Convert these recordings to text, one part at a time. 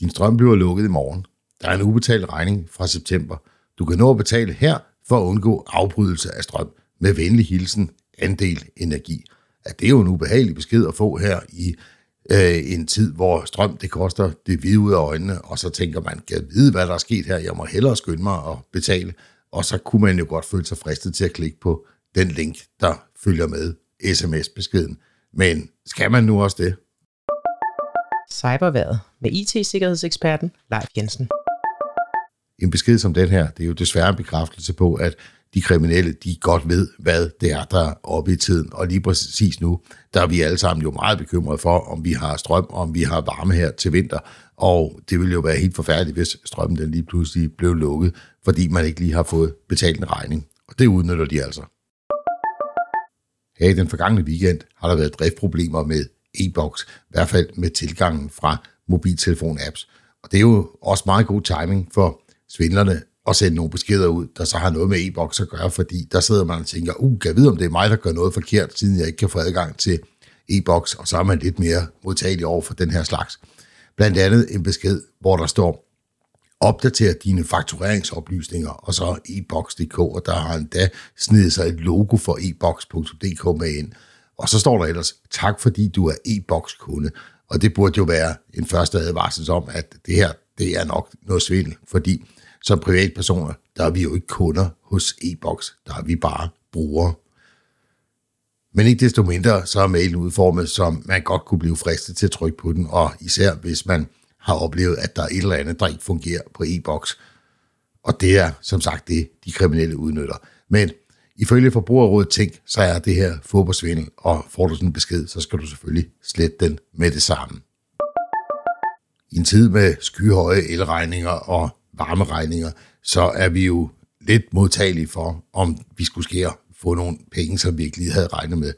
Din strøm bliver lukket i morgen. Der er en ubetalt regning fra september. Du kan nå at betale her for at undgå afbrydelse af strøm. Med venlig hilsen, andel energi. At det er jo en ubehagelig besked at få her i øh, en tid, hvor strøm det koster det hvide ud af øjnene, og så tænker man, kan vide, hvad der er sket her, jeg må hellere skynde mig at betale, og så kunne man jo godt føle sig fristet til at klikke på den link, der følger med sms-beskeden. Men skal man nu også det? Cyberværet med IT-sikkerhedseksperten Leif Jensen. En besked som den her, det er jo desværre en bekræftelse på, at de kriminelle, de godt ved, hvad det er, der er oppe i tiden. Og lige præcis nu, der er vi alle sammen jo meget bekymrede for, om vi har strøm, om vi har varme her til vinter. Og det ville jo være helt forfærdeligt, hvis strømmen den lige pludselig blev lukket, fordi man ikke lige har fået betalt en regning. Og det udnytter de altså. Her i den forgangne weekend har der været driftproblemer med e-boks, i hvert fald med tilgangen fra mobiltelefon-apps. Og det er jo også meget god timing for svindlerne at sende nogle beskeder ud, der så har noget med e-boks at gøre, fordi der sidder man og tænker, uh, kan jeg vide, om det er mig, der gør noget forkert, siden jeg ikke kan få adgang til e-boks, og så er man lidt mere modtagelig over for den her slags. Blandt andet en besked, hvor der står, opdater dine faktureringsoplysninger, og så e-boks.dk, og der har endda snedet sig et logo for e-boks.dk med ind. Og så står der ellers, tak fordi du er e-boks-kunde. Og det burde jo være en første advarsel om, at det her, det er nok noget svindel, fordi som privatpersoner, der er vi jo ikke kunder hos e-boks, der er vi bare brugere. Men ikke desto mindre, så er mailen udformet, som man godt kunne blive fristet til at trykke på den, og især hvis man har oplevet, at der er et eller andet, der ikke fungerer på e-boks. Og det er som sagt det, de kriminelle udnytter. Men ifølge Forbrugerrådet Tænk, så er det her fodboldsvindel, og får du sådan en besked, så skal du selvfølgelig slette den med det samme. I en tid med skyhøje elregninger og varmeregninger, så er vi jo lidt modtagelige for, om vi skulle skære få nogle penge, som vi ikke lige havde regnet med.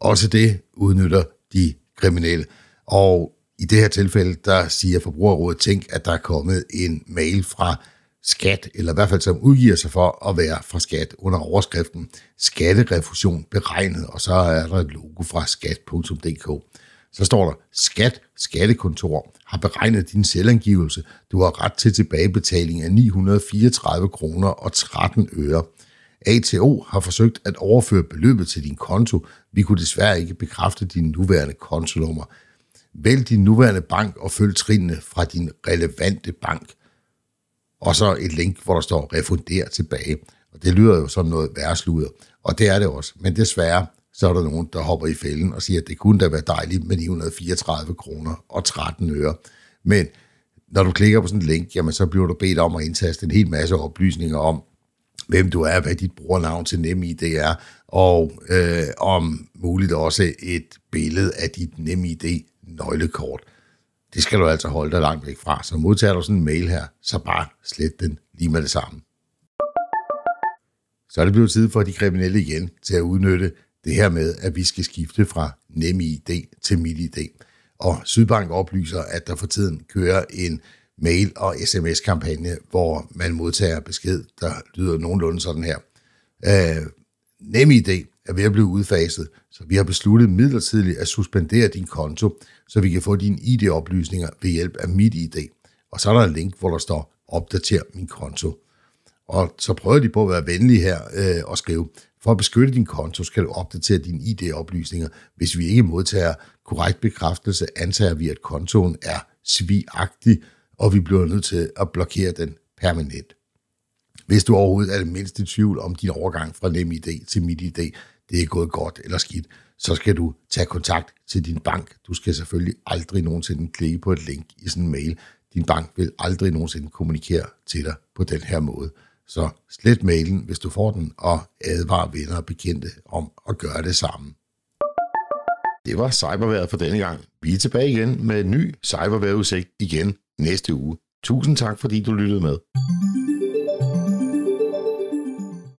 Også det udnytter de kriminelle. Og i det her tilfælde, der siger Forbrugerrådet Tænk, at der er kommet en mail fra skat, eller i hvert fald som udgiver sig for at være fra skat under overskriften skatterefusion beregnet, og så er der et logo fra skat.dk. Så står der, skat, skattekontor, har beregnet din selvangivelse. Du har ret til tilbagebetaling af 934 kroner og 13 øre. ATO har forsøgt at overføre beløbet til din konto. Vi kunne desværre ikke bekræfte din nuværende kontonummer. Vælg din nuværende bank og følg trinene fra din relevante bank. Og så et link, hvor der står refunder tilbage. Og det lyder jo som noget værsludder. Og det er det også. Men desværre, så er der nogen, der hopper i fælden og siger, at det kunne da være dejligt med 934 kroner og 13 øre. Men når du klikker på sådan en link, jamen så bliver du bedt om at indtaste en hel masse oplysninger om, hvem du er, hvad dit brugernavn til NemID er, og øh, om muligt også et billede af dit NemID nøglekort. Det skal du altså holde dig langt væk fra. Så modtager du sådan en mail her, så bare slet den lige med det samme. Så er det blevet tid for de kriminelle igen til at udnytte det her med, at vi skal skifte fra NemID til MitID. Og Sydbank oplyser, at der for tiden kører en mail- og sms-kampagne, hvor man modtager besked, der lyder nogenlunde sådan her. Øh, NemID er ved at blive udfaset, så vi har besluttet midlertidigt at suspendere din konto, så vi kan få dine ID-oplysninger ved hjælp af MitID. Og så er der en link, hvor der står, opdater min konto. Og så prøver de på at være venlige her øh, og skrive, for at beskytte din konto skal du opdatere dine ID-oplysninger. Hvis vi ikke modtager korrekt bekræftelse, antager vi, at kontoen er svigagtig, og vi bliver nødt til at blokere den permanent. Hvis du overhovedet er det mindste tvivl om din overgang fra NemID til MitID, det er gået godt eller skidt, så skal du tage kontakt til din bank. Du skal selvfølgelig aldrig nogensinde klikke på et link i sådan en mail. Din bank vil aldrig nogensinde kommunikere til dig på den her måde. Så slet mailen, hvis du får den, og advar venner og bekendte om at gøre det samme. Det var cyberværet for denne gang. Vi er tilbage igen med en ny cyberværetudsigt igen næste uge. Tusind tak, fordi du lyttede med.